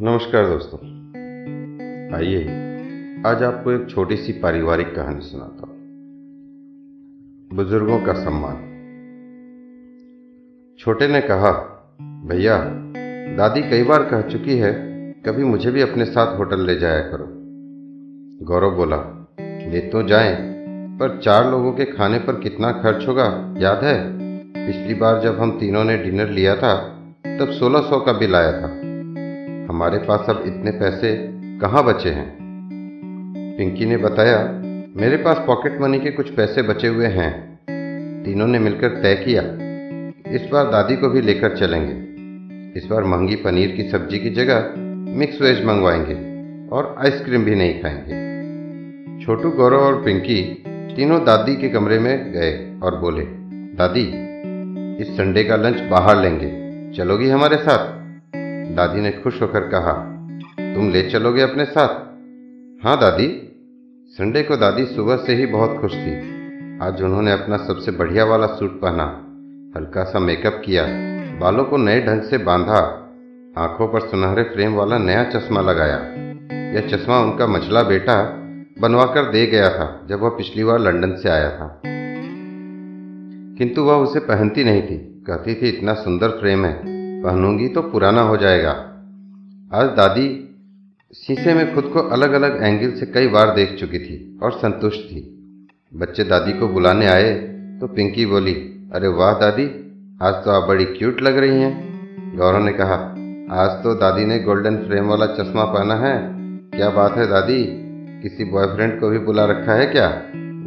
नमस्कार दोस्तों। आइए, आज आपको एक छोटी सी पारिवारिक कहानी सुनाता हूँ। बुज़ुर्गों का सम्मान। छोटे ने कहा, भैया, दादी कई बार कह चुकी है, कभी मुझे भी अपने साथ होटल ले जाया करो। गौरव बोला, ले तो जाए, पर चार लोगों के खाने पर कितना खर्च होगा, याद है? पिछली बार जब हम तीनों ने डिनर लिया था, तब सोलह सौ का बिल आया था। हमारे पास अब इतने पैसे कहाँ बचे हैं? पिंकी ने बताया, मेरे पास पॉकेट मनी के कुछ पैसे बचे हुए हैं। तीनों ने मिलकर तय किया, इस बार दादी को भी लेकर चलेंगे। इस बार महँगी पनीर की सब्ज़ी की जगह मिक्स वेज मंगवाएँगे और आइसक्रीम भी नहीं खाएँगे। छोटू गौरव और पिंकी तीनों दादी के कमरे में गए और बोले, दादी, इस संडे का लंच बाहर लेंगे। चलोगी हमारे साथ? दादी ने खुश होकर कहा, तुम ले चलोगे अपने साथ? हाँ दादी। संडे को दादी सुबह से ही बहुत खुश थी। आज उन्होंने अपना सबसे बढ़िया वाला सूट पहना, हल्का सा मेकअप किया, बालों को नए ढंग से बांधा, आँखों पर सुनहरे फ्रेम वाला नया चश्मा लगाया। यह चश्मा उनका मछला बेटा बनवाकर दे गया था, जब वह पिछली बार लंदन से आया था। किंतु वह उसे पहनती नहीं थी, कहती थी, इतना सुंदर फ्रेम है। पहनूँगी तो पुराना हो जाएगा। आज दादी शीशे में खुद को अलग अलग एंगल से कई बार देख चुकी थी और संतुष्ट थी। बच्चे दादी को बुलाने आए तो पिंकी बोली, अरे वाह दादी, आज तो आप बड़ी क्यूट लग रही हैं। गौरव ने कहा, आज तो दादी ने गोल्डन फ्रेम वाला चश्मा पहना है। क्या बात है दादी, किसी बॉयफ्रेंड को भी बुला रखा है क्या?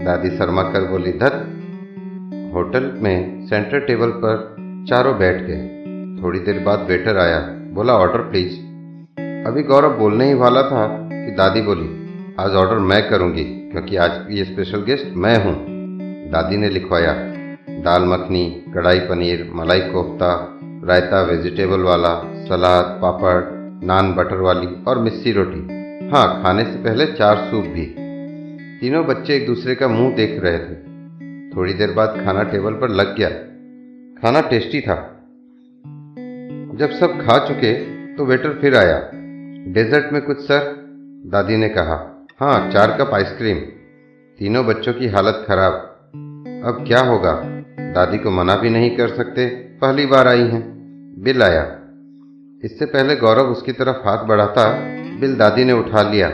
दादी शर्मा कर बोली, धत। होटल में सेंटर टेबल पर चारों बैठ गए। थोड़ी देर बाद वेटर आया। बोला, ऑर्डर प्लीज़। अभी गौरव बोलने ही वाला था कि दादी बोली, आज ऑर्डर मैं करूँगी, क्योंकि आज की स्पेशल गेस्ट मैं हूँ। दादी ने लिखवाया, दाल मखनी, कढ़ाई पनीर, मलाई कोफ्ता, रायता वेजिटेबल वाला, सलाद, पापड़, नान बटर वाली और मिस्सी रोटी। हाँ खाने से पहले चार सूप भी। तीनों बच्चे एक दूसरे का मुँह देख रहे थे। थोड़ी देर बाद खाना टेबल पर लग गया। खाना टेस्टी था। जब सब खा चुके तो वेटर फिर आया। डेजर्ट में कुछ सर? दादी ने कहा हाँ चार कप आइसक्रीम तीनों बच्चों की हालत खराब। अब क्या होगा? दादी को मना भी नहीं कर सकते। पहली बार आई हैं। बिल आया। इससे पहले गौरव उसकी तरफ़ हाथ बढ़ाता, बिल दादी ने उठा लिया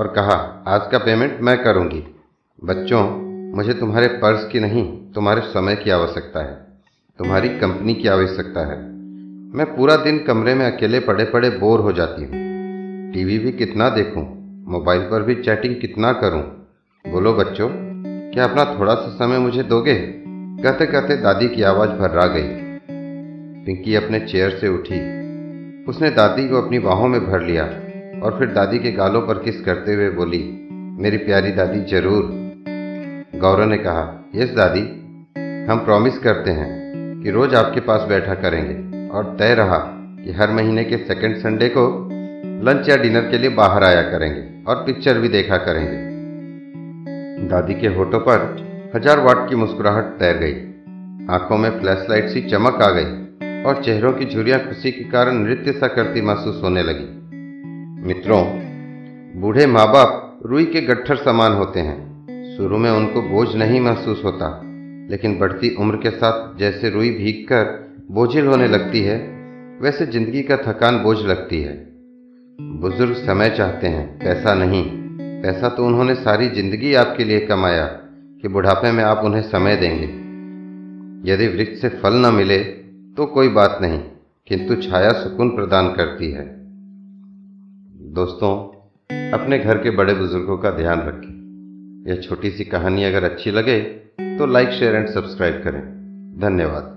और कहा, आज का पेमेंट मैं करूँगी। बच्चों, मुझे तुम्हारे पर्स की नहीं, तुम्हारे समय की आवश्यकता है। तुम्हारी कंपनी की आवश्यकता है। मैं पूरा दिन कमरे में अकेले पड़े पड़े बोर हो जाती हूँ। टीवी भी कितना देखूँ, मोबाइल पर भी चैटिंग कितना करूँ? बोलो बच्चों क्या अपना थोड़ा सा समय मुझे दोगे? कहते कहते दादी की आवाज़ भर्रा गई। पिंकी अपने चेयर से उठी। उसने दादी को अपनी बाहों में भर लिया और फिर दादी के गालों पर किस करते हुए बोली मेरी प्यारी दादी ज़रूर। गौरव ने कहा यस दादी हम प्रॉमिस करते हैं कि रोज आपके पास बैठा करेंगे। और तय रहा कि हर महीने के सेकंड संडे को लंच या डिनर के लिए बाहर आया करेंगे और पिक्चर भी देखा करेंगे। दादी के होठों पर हज़ार वाट की मुस्कुराहट तैर गई। आँखों में फ्लैश लाइट सी चमक आ गई और चेहरों की झुरियाँ खुशी के कारण नृत्य सा करती महसूस होने लगी। मित्रों, बूढ़े माँ बाप रुई के गट्ठर समान होते हैं। शुरू में उनको बोझ नहीं महसूस होता, लेकिन बढ़ती उम्र के साथ जैसे रुई भीग कर बोझिल होने लगती है, वैसे ज़िंदगी का थकान बोझ लगती है। बुज़ुर्ग समय चाहते हैं, पैसा नहीं। पैसा तो उन्होंने सारी ज़िंदगी आपके लिए कमाया, कि बुढ़ापे में आप उन्हें समय देंगे। यदि वृक्ष से फल न मिले तो कोई बात नहीं, किंतु छाया सुकून प्रदान करती है। दोस्तों, अपने घर के बड़े बुज़ुर्गों का ध्यान रखें। यह छोटी सी कहानी अगर अच्छी लगे तो लाइक, शेयर एंड सब्सक्राइब करें। धन्यवाद।